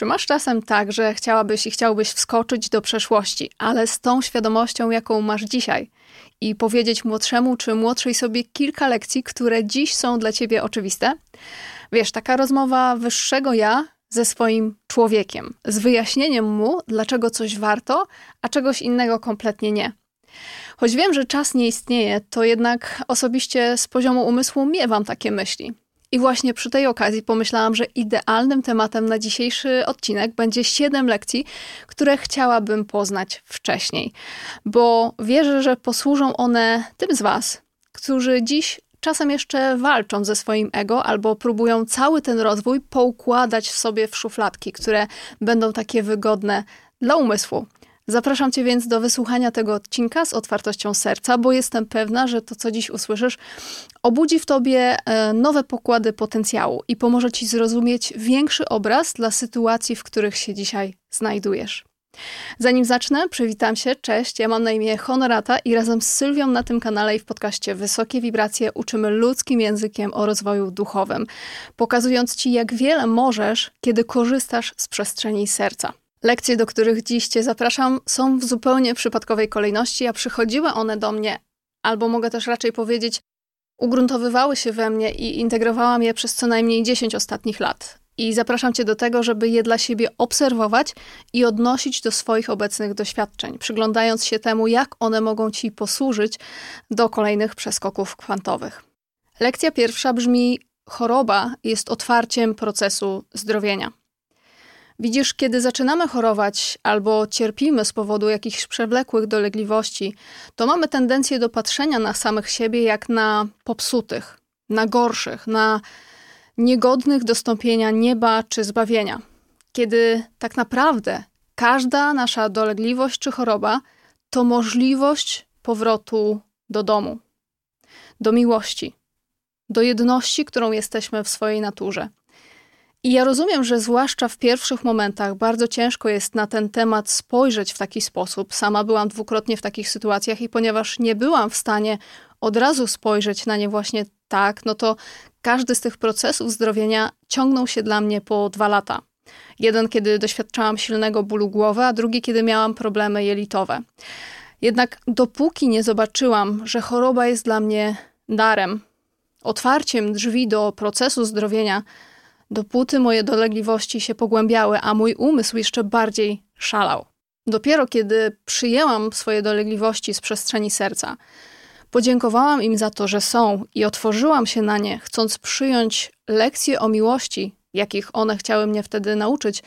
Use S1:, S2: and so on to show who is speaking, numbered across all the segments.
S1: Czy masz czasem tak, że chciałabyś i chciałbyś wskoczyć do przeszłości, ale z tą świadomością, jaką masz dzisiaj, i powiedzieć młodszemu czy młodszej sobie kilka lekcji, które dziś są dla ciebie oczywiste? Wiesz, taka rozmowa wyższego ja ze swoim człowiekiem, z wyjaśnieniem mu, dlaczego coś warto, a czegoś innego kompletnie nie. Choć wiem, że czas nie istnieje, to jednak osobiście z poziomu umysłu miewam takie myśli. I właśnie przy tej okazji pomyślałam, że idealnym tematem na dzisiejszy odcinek będzie 7 lekcji, które chciałabym poznać wcześniej, bo wierzę, że posłużą one tym z Was, którzy dziś czasem jeszcze walczą ze swoim ego albo próbują cały ten rozwój poukładać w sobie w szufladki, które będą takie wygodne dla umysłu. Zapraszam Cię więc do wysłuchania tego odcinka z otwartością serca, bo jestem pewna, że to, co dziś usłyszysz, obudzi w Tobie e, nowe pokłady potencjału i pomoże Ci zrozumieć większy obraz dla sytuacji, w których się dzisiaj znajdujesz. Zanim zacznę, przywitam się. Cześć, ja mam na imię Honorata i razem z Sylwią na tym kanale i w podcaście Wysokie Wibracje uczymy ludzkim językiem o rozwoju duchowym, pokazując Ci, jak wiele możesz, kiedy korzystasz z przestrzeni serca. Lekcje, do których dziś Cię zapraszam, są w zupełnie przypadkowej kolejności, a przychodziły one do mnie, albo mogę też raczej powiedzieć, ugruntowywały się we mnie i integrowałam je przez co najmniej 10 ostatnich lat. I zapraszam Cię do tego, żeby je dla siebie obserwować i odnosić do swoich obecnych doświadczeń, przyglądając się temu, jak one mogą Ci posłużyć do kolejnych przeskoków kwantowych. Lekcja pierwsza brzmi: Choroba jest otwarciem procesu zdrowienia. Widzisz, kiedy zaczynamy chorować albo cierpimy z powodu jakichś przewlekłych dolegliwości, to mamy tendencję do patrzenia na samych siebie jak na popsutych, na gorszych, na niegodnych dostąpienia nieba czy zbawienia. Kiedy tak naprawdę każda nasza dolegliwość czy choroba to możliwość powrotu do domu, do miłości, do jedności, którą jesteśmy w swojej naturze. I ja rozumiem, że zwłaszcza w pierwszych momentach bardzo ciężko jest na ten temat spojrzeć w taki sposób. Sama byłam dwukrotnie w takich sytuacjach i ponieważ nie byłam w stanie od razu spojrzeć na nie właśnie tak, no to każdy z tych procesów zdrowienia ciągnął się dla mnie po dwa lata. Jeden, kiedy doświadczałam silnego bólu głowy, a drugi, kiedy miałam problemy jelitowe. Jednak dopóki nie zobaczyłam, że choroba jest dla mnie darem, otwarciem drzwi do procesu zdrowienia, dopóty moje dolegliwości się pogłębiały, a mój umysł jeszcze bardziej szalał. Dopiero kiedy przyjęłam swoje dolegliwości z przestrzeni serca, podziękowałam im za to, że są i otworzyłam się na nie, chcąc przyjąć lekcje o miłości, jakich one chciały mnie wtedy nauczyć,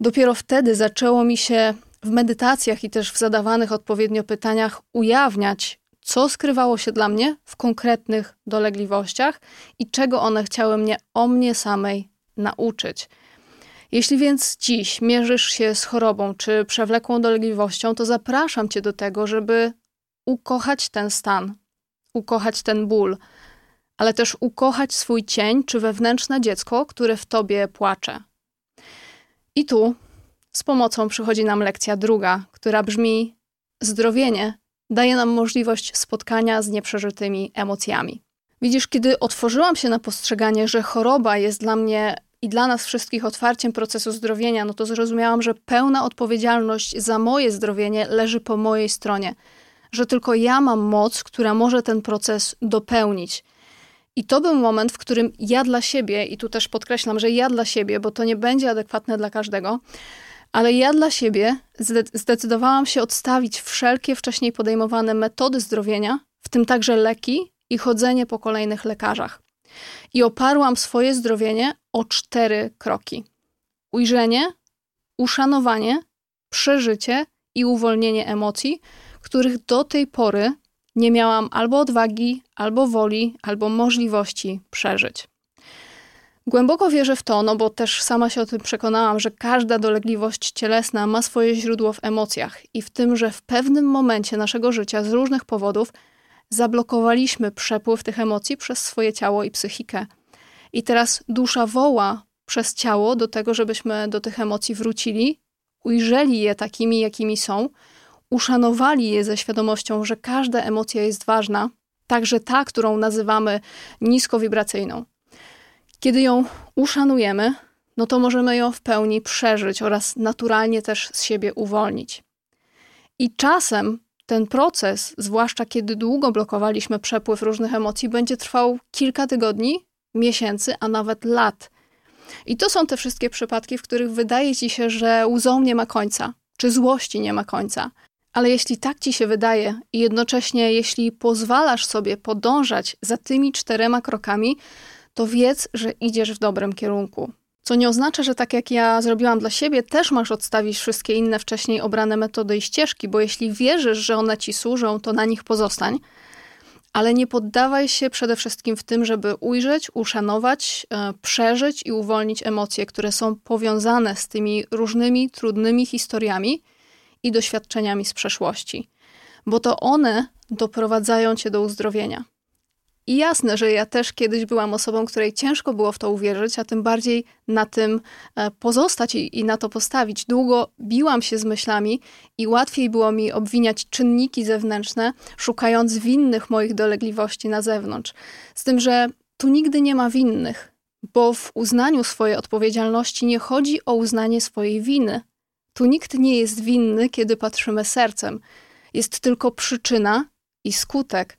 S1: dopiero wtedy zaczęło mi się w medytacjach i też w zadawanych odpowiednio pytaniach ujawniać, co skrywało się dla mnie w konkretnych dolegliwościach i czego one chciały mnie o mnie samej nauczyć. Jeśli więc dziś mierzysz się z chorobą czy przewlekłą dolegliwością, to zapraszam cię do tego, żeby ukochać ten stan, ukochać ten ból, ale też ukochać swój cień czy wewnętrzne dziecko, które w tobie płacze. I tu z pomocą przychodzi nam lekcja druga, która brzmi: Zdrowienie daje nam możliwość spotkania z nieprzeżytymi emocjami. Widzisz, kiedy otworzyłam się na postrzeganie, że choroba jest dla mnie i dla nas wszystkich otwarciem procesu zdrowienia, no to zrozumiałam, że pełna odpowiedzialność za moje zdrowienie leży po mojej stronie, że tylko ja mam moc, która może ten proces dopełnić. I to był moment, w którym ja dla siebie, i tu też podkreślam, że ja dla siebie, bo to nie będzie adekwatne dla każdego, ale ja dla siebie zdecydowałam się odstawić wszelkie wcześniej podejmowane metody zdrowienia, w tym także leki i chodzenie po kolejnych lekarzach. I oparłam swoje zdrowienie o cztery kroki: ujrzenie, uszanowanie, przeżycie i uwolnienie emocji, których do tej pory nie miałam albo odwagi, albo woli, albo możliwości przeżyć. Głęboko wierzę w to, no bo też sama się o tym przekonałam, że każda dolegliwość cielesna ma swoje źródło w emocjach i w tym, że w pewnym momencie naszego życia z różnych powodów zablokowaliśmy przepływ tych emocji przez swoje ciało i psychikę. I teraz dusza woła przez ciało do tego, żebyśmy do tych emocji wrócili, ujrzeli je takimi, jakimi są, uszanowali je ze świadomością, że każda emocja jest ważna, także ta, którą nazywamy niskowibracyjną. Kiedy ją uszanujemy, no to możemy ją w pełni przeżyć oraz naturalnie też z siebie uwolnić. I czasem ten proces, zwłaszcza kiedy długo blokowaliśmy przepływ różnych emocji, będzie trwał kilka tygodni, miesięcy, a nawet lat. I to są te wszystkie przypadki, w których wydaje ci się, że łzą nie ma końca, czy złości nie ma końca. Ale jeśli tak ci się wydaje i jednocześnie jeśli pozwalasz sobie podążać za tymi czterema krokami, to wiedz, że idziesz w dobrym kierunku. Co nie oznacza, że tak jak ja zrobiłam dla siebie, też masz odstawić wszystkie inne wcześniej obrane metody i ścieżki, bo jeśli wierzysz, że one ci służą, to na nich pozostań. Ale nie poddawaj się przede wszystkim w tym, żeby ujrzeć, uszanować, e, przeżyć i uwolnić emocje, które są powiązane z tymi różnymi trudnymi historiami i doświadczeniami z przeszłości, bo to one doprowadzają cię do uzdrowienia. I jasne, że ja też kiedyś byłam osobą, której ciężko było w to uwierzyć, a tym bardziej na tym e, pozostać i, i, na to postawić. Długo biłam się z myślami i łatwiej było mi obwiniać czynniki zewnętrzne, szukając winnych moich dolegliwości na zewnątrz. Z tym, że tu nigdy nie ma winnych, bo w uznaniu swojej odpowiedzialności nie chodzi o uznanie swojej winy. Tu nikt nie jest winny, kiedy patrzymy sercem. Jest tylko przyczyna i skutek.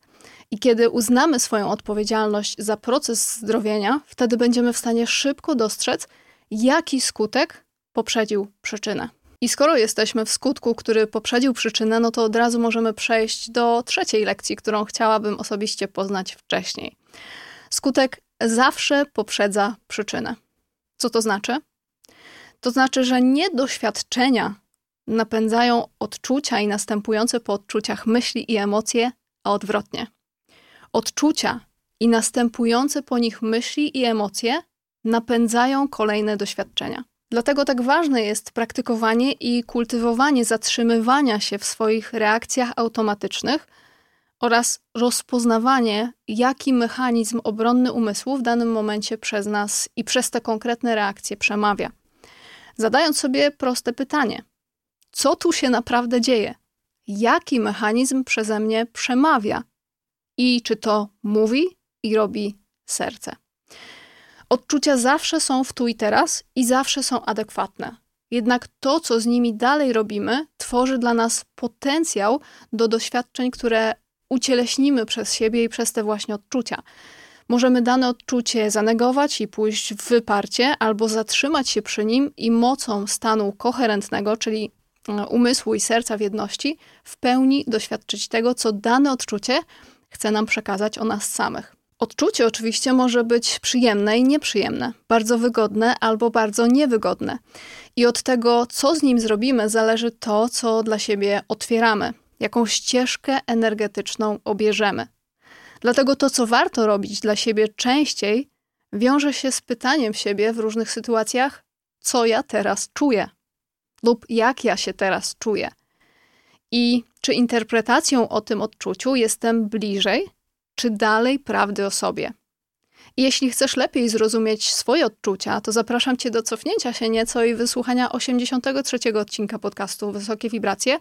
S1: I kiedy uznamy swoją odpowiedzialność za proces zdrowienia, wtedy będziemy w stanie szybko dostrzec, jaki skutek poprzedził przyczynę. I skoro jesteśmy w skutku, który poprzedził przyczynę, no to od razu możemy przejść do trzeciej lekcji, którą chciałabym osobiście poznać wcześniej. Skutek zawsze poprzedza przyczynę. Co to znaczy? To znaczy, że nie doświadczenia napędzają odczucia i następujące po odczuciach myśli i emocje, a odwrotnie. Odczucia i następujące po nich myśli i emocje napędzają kolejne doświadczenia. Dlatego tak ważne jest praktykowanie i kultywowanie zatrzymywania się w swoich reakcjach automatycznych oraz rozpoznawanie, jaki mechanizm obronny umysłu w danym momencie przez nas i przez te konkretne reakcje przemawia. Zadając sobie proste pytanie: co tu się naprawdę dzieje? Jaki mechanizm przeze mnie przemawia i czy to mówi i robi serce. Odczucia zawsze są w tu i teraz i zawsze są adekwatne. Jednak to, co z nimi dalej robimy, tworzy dla nas potencjał do doświadczeń, które ucieleśnimy przez siebie i przez te właśnie odczucia. Możemy dane odczucie zanegować i pójść w wyparcie, albo zatrzymać się przy nim i mocą stanu koherentnego, czyli e, umysłu i serca w jedności, w pełni doświadczyć tego, co dane odczucie chce nam przekazać o nas samych. Odczucie oczywiście może być przyjemne i nieprzyjemne, bardzo wygodne albo bardzo niewygodne. I od tego, co z nim zrobimy, zależy to, co dla siebie otwieramy, jaką ścieżkę energetyczną obierzemy. Dlatego to, co warto robić dla siebie częściej, wiąże się z pytaniem siebie w różnych sytuacjach, co ja teraz czuję lub jak ja się teraz czuję i czy interpretacją o tym odczuciu jestem bliżej, czy dalej prawdy o sobie. I jeśli chcesz lepiej zrozumieć swoje odczucia, to zapraszam Cię do cofnięcia się nieco i wysłuchania 83 odcinka podcastu Wysokie Wibracje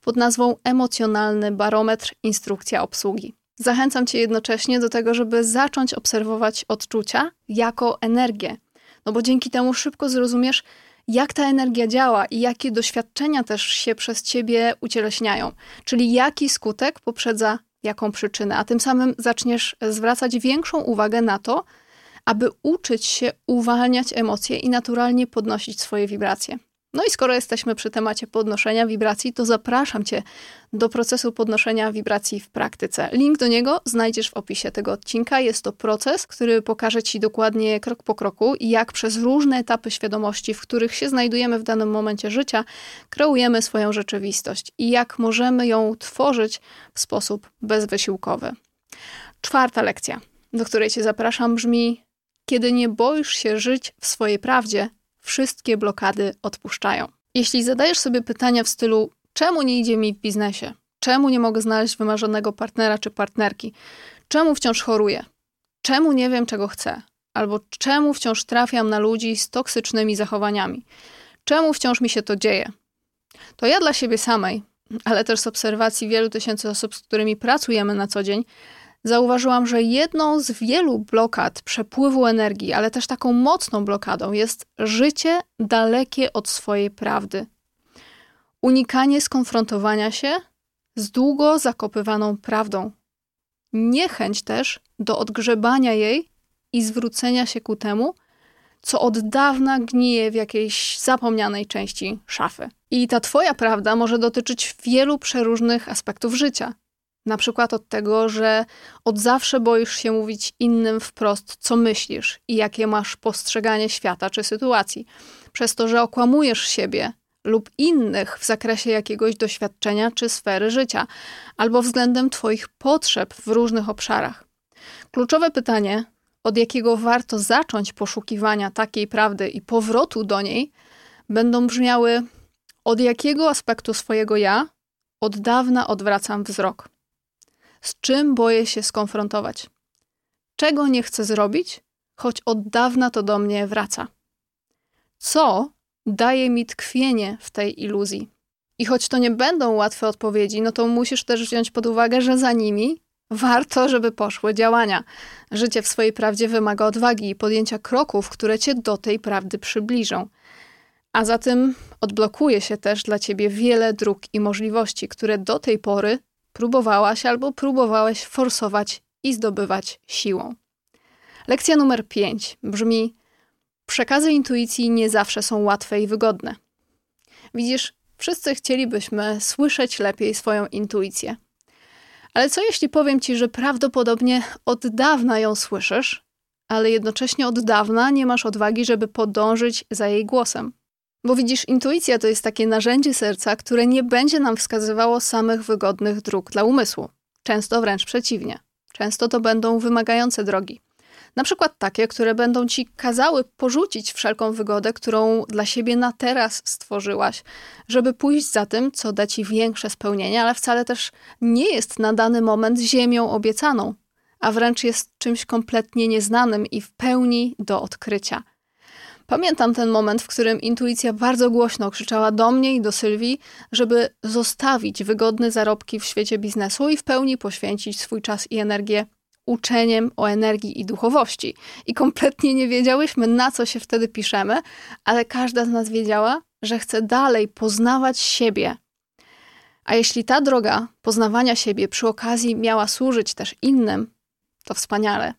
S1: pod nazwą Emocjonalny Barometr Instrukcja Obsługi. Zachęcam Cię jednocześnie do tego, żeby zacząć obserwować odczucia jako energię, no bo dzięki temu szybko zrozumiesz, jak ta energia działa i jakie doświadczenia też się przez ciebie ucieleśniają. Czyli jaki skutek poprzedza jaką przyczynę, a tym samym zaczniesz zwracać większą uwagę na to, aby uczyć się uwalniać emocje i naturalnie podnosić swoje wibracje. No i skoro jesteśmy przy temacie podnoszenia wibracji, to zapraszam Cię do procesu podnoszenia wibracji w praktyce. Link do niego znajdziesz w opisie tego odcinka. Jest to proces, który pokaże Ci dokładnie krok po kroku, jak przez różne etapy świadomości, w których się znajdujemy w danym momencie życia, kreujemy swoją rzeczywistość i jak możemy ją tworzyć w sposób bezwysiłkowy. Czwarta lekcja, do której Cię zapraszam, brzmi: Kiedy nie boisz się żyć w swojej prawdzie, wszystkie blokady odpuszczają. Jeśli zadajesz sobie pytania w stylu, czemu nie idzie mi w biznesie? Czemu nie mogę znaleźć wymarzonego partnera czy partnerki? Czemu wciąż choruję? Czemu nie wiem, czego chcę? Albo czemu wciąż trafiam na ludzi z toksycznymi zachowaniami? Czemu wciąż mi się to dzieje? To ja dla siebie samej, ale też z obserwacji wielu tysięcy osób, z którymi pracujemy na co dzień, zauważyłam, że jedną z wielu blokad przepływu energii, ale też taką mocną blokadą jest życie dalekie od swojej prawdy. Unikanie skonfrontowania się z długo zakopywaną prawdą. Niechęć też do odgrzebania jej i zwrócenia się ku temu, co od dawna gnije w jakiejś zapomnianej części szafy. I ta Twoja prawda może dotyczyć wielu przeróżnych aspektów życia. Na przykład od tego, że od zawsze boisz się mówić innym wprost, co myślisz i jakie masz postrzeganie świata czy sytuacji, przez to, że okłamujesz siebie lub innych w zakresie jakiegoś doświadczenia czy sfery życia, albo względem Twoich potrzeb w różnych obszarach. Kluczowe pytanie, od jakiego warto zacząć poszukiwania takiej prawdy i powrotu do niej, będą brzmiały: od jakiego aspektu swojego ja od dawna odwracam wzrok? Z czym boję się skonfrontować? Czego nie chcę zrobić, choć od dawna to do mnie wraca? Co daje mi tkwienie w tej iluzji? I choć to nie będą łatwe odpowiedzi, no to musisz też wziąć pod uwagę, że za nimi warto, żeby poszły działania. Życie w swojej prawdzie wymaga odwagi i podjęcia kroków, które cię do tej prawdy przybliżą. A zatem odblokuje się też dla ciebie wiele dróg i możliwości, które do tej pory próbowałaś albo próbowałeś forsować i zdobywać siłą. Lekcja numer 5 brzmi: Przekazy intuicji nie zawsze są łatwe i wygodne. Widzisz, wszyscy chcielibyśmy słyszeć lepiej swoją intuicję. Ale co jeśli powiem ci, że prawdopodobnie od dawna ją słyszysz, ale jednocześnie od dawna nie masz odwagi, żeby podążyć za jej głosem? Bo widzisz, intuicja to jest takie narzędzie serca, które nie będzie nam wskazywało samych wygodnych dróg dla umysłu. Często wręcz przeciwnie. Często to będą wymagające drogi. Na przykład takie, które będą ci kazały porzucić wszelką wygodę, którą dla siebie na teraz stworzyłaś, żeby pójść za tym, co da ci większe spełnienie, ale wcale też nie jest na dany moment ziemią obiecaną, a wręcz jest czymś kompletnie nieznanym i w pełni do odkrycia. Pamiętam ten moment, w którym intuicja bardzo głośno krzyczała do mnie i do Sylwii, żeby zostawić wygodne zarobki w świecie biznesu i w pełni poświęcić swój czas i energię uczeniem o energii i duchowości. I kompletnie nie wiedziałyśmy, na co się wtedy piszemy, ale każda z nas wiedziała, że chce dalej poznawać siebie. A jeśli ta droga poznawania siebie przy okazji miała służyć też innym, to wspaniale.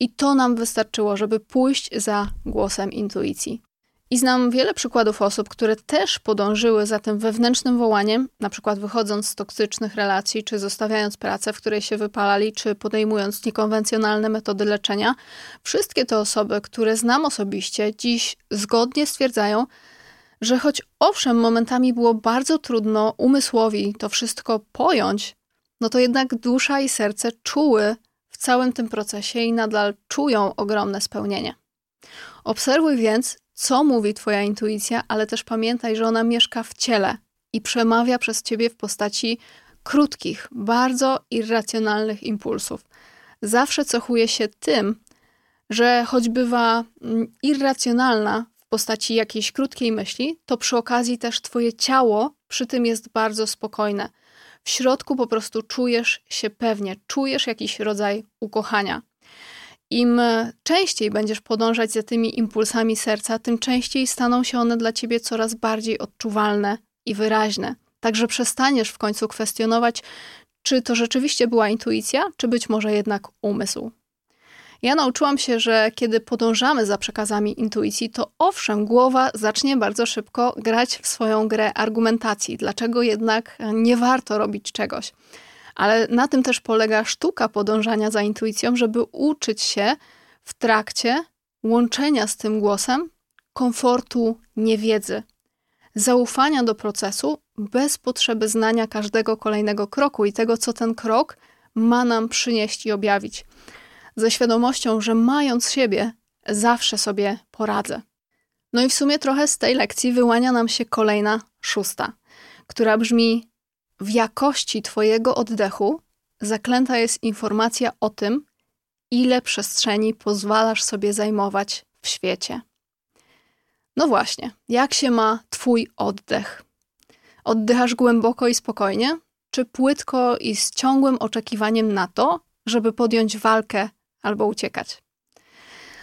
S1: I to nam wystarczyło, żeby pójść za głosem intuicji. I znam wiele przykładów osób, które też podążyły za tym wewnętrznym wołaniem, na przykład wychodząc z toksycznych relacji, czy zostawiając pracę, w której się wypalali, czy podejmując niekonwencjonalne metody leczenia. Wszystkie te osoby, które znam osobiście, dziś zgodnie stwierdzają, że choć owszem, momentami było bardzo trudno umysłowi to wszystko pojąć, no to jednak dusza i serce czuły całym tym procesie i nadal czują ogromne spełnienie. Obserwuj więc, co mówi Twoja intuicja, ale też pamiętaj, że ona mieszka w ciele i przemawia przez Ciebie w postaci krótkich, bardzo irracjonalnych impulsów. Zawsze cechuje się tym, że choć bywa mm, irracjonalna w postaci jakiejś krótkiej myśli, to przy okazji też Twoje ciało przy tym jest bardzo spokojne. W środku po prostu czujesz się pewnie, czujesz jakiś rodzaj ukochania. Im częściej będziesz podążać za tymi impulsami serca, tym częściej staną się one dla ciebie coraz bardziej odczuwalne i wyraźne. Także przestaniesz w końcu kwestionować, czy to rzeczywiście była intuicja, czy być może jednak umysł. Ja nauczyłam się, że kiedy podążamy za przekazami intuicji, to owszem, głowa zacznie bardzo szybko grać w swoją grę argumentacji, dlaczego jednak nie warto robić czegoś. Ale na tym też polega sztuka podążania za intuicją, żeby uczyć się w trakcie łączenia z tym głosem komfortu niewiedzy, zaufania do procesu bez potrzeby znania każdego kolejnego kroku i tego, co ten krok ma nam przynieść i objawić. Ze świadomością, że mając siebie, zawsze sobie poradzę. No i w sumie trochę z tej lekcji wyłania nam się kolejna, szósta, która brzmi: w jakości Twojego oddechu zaklęta jest informacja o tym, ile przestrzeni pozwalasz sobie zajmować w świecie. No właśnie, jak się ma Twój oddech? Oddychasz głęboko i spokojnie, czy płytko i z ciągłym oczekiwaniem na to, żeby podjąć walkę albo uciekać.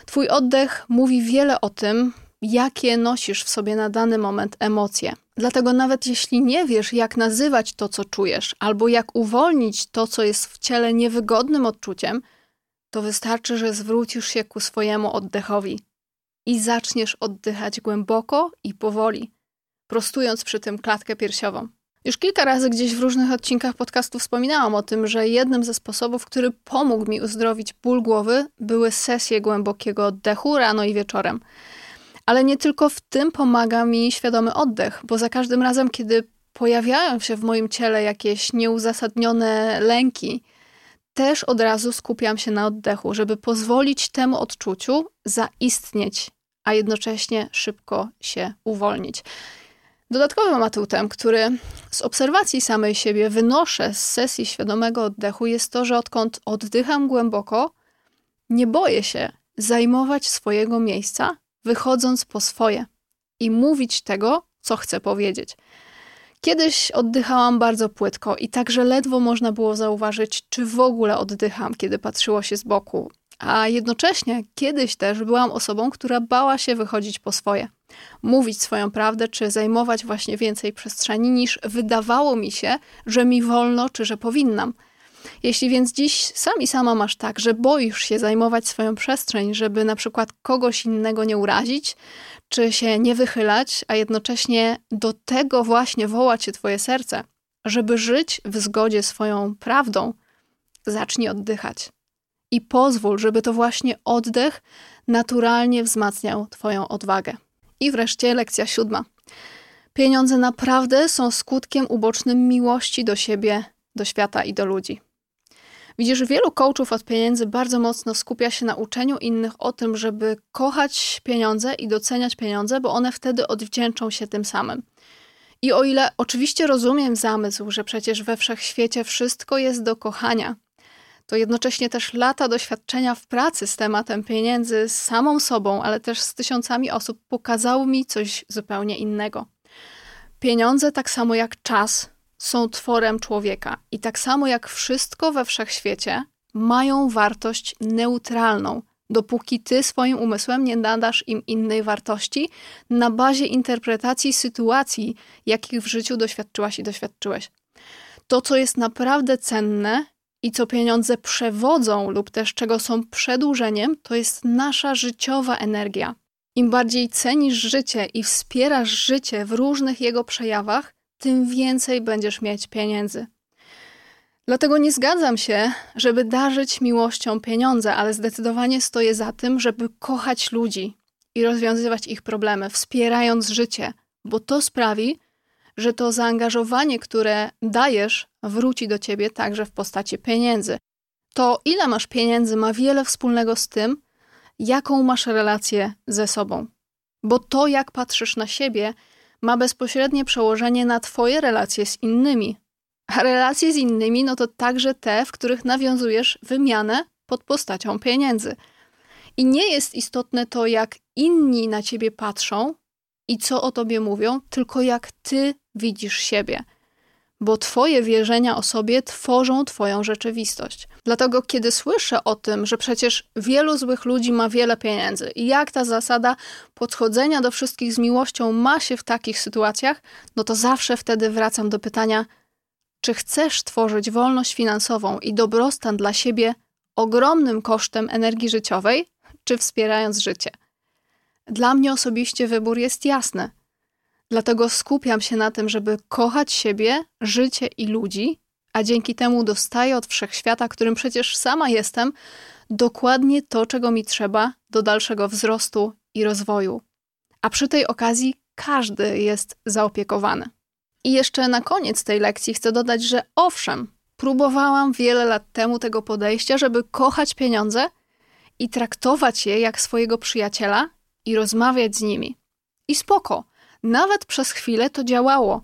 S1: Twój oddech mówi wiele o tym, jakie nosisz w sobie na dany moment emocje. Dlatego nawet jeśli nie wiesz, jak nazywać to, co czujesz, albo jak uwolnić to, co jest w ciele niewygodnym odczuciem, to wystarczy, że zwrócisz się ku swojemu oddechowi i zaczniesz oddychać głęboko i powoli, prostując przy tym klatkę piersiową. Już kilka razy gdzieś w różnych odcinkach podcastu wspominałam o tym, że jednym ze sposobów, który pomógł mi uzdrowić ból głowy, były sesje głębokiego oddechu rano i wieczorem. Ale nie tylko w tym pomaga mi świadomy oddech, bo za każdym razem, kiedy pojawiają się w moim ciele jakieś nieuzasadnione lęki, też od razu skupiam się na oddechu, żeby pozwolić temu odczuciu zaistnieć, a jednocześnie szybko się uwolnić. Dodatkowym atutem, który z obserwacji samej siebie wynoszę z sesji świadomego oddechu, jest to, że odkąd oddycham głęboko, nie boję się zajmować swojego miejsca, wychodząc po swoje i mówić tego, co chcę powiedzieć. Kiedyś oddychałam bardzo płytko i także ledwo można było zauważyć, czy w ogóle oddycham, kiedy patrzyło się z boku. A jednocześnie kiedyś też byłam osobą, która bała się wychodzić po swoje, mówić swoją prawdę, czy zajmować właśnie więcej przestrzeni, niż wydawało mi się, że mi wolno, czy że powinnam. Jeśli więc dziś sami sama masz tak, że boisz się zajmować swoją przestrzeń, żeby na przykład kogoś innego nie urazić, czy się nie wychylać, a jednocześnie do tego właśnie woła cię twoje serce, żeby żyć w zgodzie swoją prawdą, zacznij oddychać. I pozwól, żeby to właśnie oddech naturalnie wzmacniał Twoją odwagę. I wreszcie lekcja siódma. Pieniądze naprawdę są skutkiem ubocznym miłości do siebie, do świata i do ludzi. Widzisz, wielu coachów od pieniędzy bardzo mocno skupia się na uczeniu innych o tym, żeby kochać pieniądze i doceniać pieniądze, bo one wtedy odwdzięczą się tym samym. I o ile oczywiście rozumiem zamysł, że przecież we wszechświecie wszystko jest do kochania, to jednocześnie też lata doświadczenia w pracy z tematem pieniędzy, z samą sobą, ale też z tysiącami osób pokazały mi coś zupełnie innego. Pieniądze, tak samo jak czas, są tworem człowieka i tak samo jak wszystko we wszechświecie, mają wartość neutralną, dopóki ty swoim umysłem nie nadasz im innej wartości na bazie interpretacji sytuacji, jakich w życiu doświadczyłaś i doświadczyłeś. To, co jest naprawdę cenne i co pieniądze przewodzą lub też czego są przedłużeniem, to jest nasza życiowa energia. Im bardziej cenisz życie i wspierasz życie w różnych jego przejawach, tym więcej będziesz mieć pieniędzy. Dlatego nie zgadzam się, żeby darzyć miłością pieniądze, ale zdecydowanie stoję za tym, żeby kochać ludzi i rozwiązywać ich problemy, wspierając życie, bo to sprawi, że to zaangażowanie, które dajesz, wróci do ciebie także w postaci pieniędzy. To, ile masz pieniędzy, ma wiele wspólnego z tym, jaką masz relację ze sobą. Bo to, jak patrzysz na siebie, ma bezpośrednie przełożenie na Twoje relacje z innymi. A relacje z innymi, no to także te, w których nawiązujesz wymianę pod postacią pieniędzy. I nie jest istotne to, jak inni na ciebie patrzą i co o tobie mówią, tylko jak ty widzisz siebie. Bo twoje wierzenia o sobie tworzą twoją rzeczywistość. Dlatego, kiedy słyszę o tym, że przecież wielu złych ludzi ma wiele pieniędzy i jak ta zasada podchodzenia do wszystkich z miłością ma się w takich sytuacjach, no to zawsze wtedy wracam do pytania, czy chcesz tworzyć wolność finansową i dobrostan dla siebie ogromnym kosztem energii życiowej, czy wspierając życie? Dla mnie osobiście wybór jest jasny. Dlatego skupiam się na tym, żeby kochać siebie, życie i ludzi, a dzięki temu dostaję od wszechświata, którym przecież sama jestem, dokładnie to, czego mi trzeba do dalszego wzrostu i rozwoju. A przy tej okazji każdy jest zaopiekowany. I jeszcze na koniec tej lekcji chcę dodać, że owszem, próbowałam wiele lat temu tego podejścia, żeby kochać pieniądze i traktować je jak swojego przyjaciela i rozmawiać z nimi. I spoko, nawet przez chwilę to działało.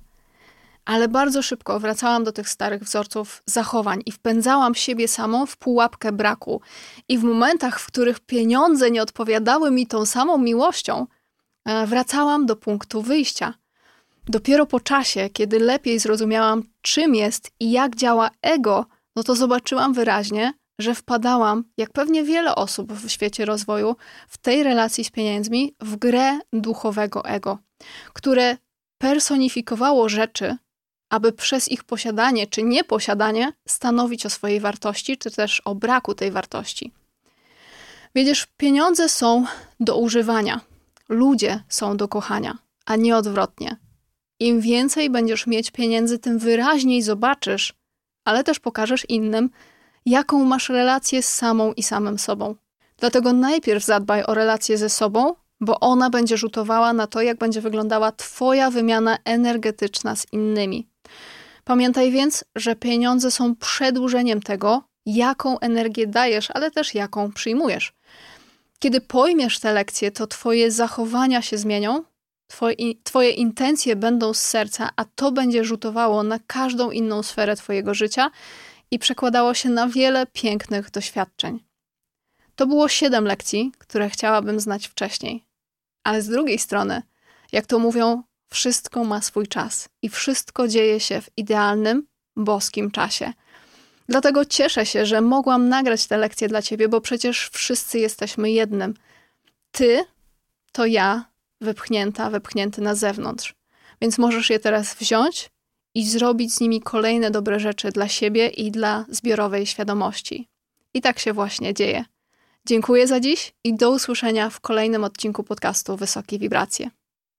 S1: Ale bardzo szybko wracałam do tych starych wzorców zachowań i wpędzałam siebie samą w pułapkę braku. I w momentach, w których pieniądze nie odpowiadały mi tą samą miłością, e, wracałam do punktu wyjścia. Dopiero po czasie, kiedy lepiej zrozumiałam, czym jest i jak działa ego, no to zobaczyłam wyraźnie, że wpadałam, jak pewnie wiele osób w świecie rozwoju, w tej relacji z pieniędzmi, w grę duchowego ego, które personifikowało rzeczy, aby przez ich posiadanie czy nieposiadanie stanowić o swojej wartości, czy też o braku tej wartości. Wiedziesz, pieniądze są do używania, ludzie są do kochania, a nie odwrotnie. Im więcej będziesz mieć pieniędzy, tym wyraźniej zobaczysz, ale też pokażesz innym, jaką masz relację z samą i samym sobą. Dlatego najpierw zadbaj o relację ze sobą, bo ona będzie rzutowała na to, jak będzie wyglądała Twoja wymiana energetyczna z innymi. Pamiętaj więc, że pieniądze są przedłużeniem tego, jaką energię dajesz, ale też jaką przyjmujesz. Kiedy pojmiesz te lekcje, to Twoje zachowania się zmienią, twoje, twoje intencje będą z serca, a to będzie rzutowało na każdą inną sferę Twojego życia i przekładało się na wiele pięknych doświadczeń. To było siedem lekcji, które chciałabym znać wcześniej. Ale z drugiej strony, jak to mówią, wszystko ma swój czas i wszystko dzieje się w idealnym, boskim czasie. Dlatego cieszę się, że mogłam nagrać te lekcje dla ciebie, bo przecież wszyscy jesteśmy jednym. Ty to ja, wypchnięta, wypchnięty na zewnątrz. Więc możesz je teraz wziąć i zrobić z nimi kolejne dobre rzeczy dla siebie i dla zbiorowej świadomości. I tak się właśnie dzieje. Dziękuję za dziś i do usłyszenia w kolejnym odcinku podcastu Wysokie Wibracje.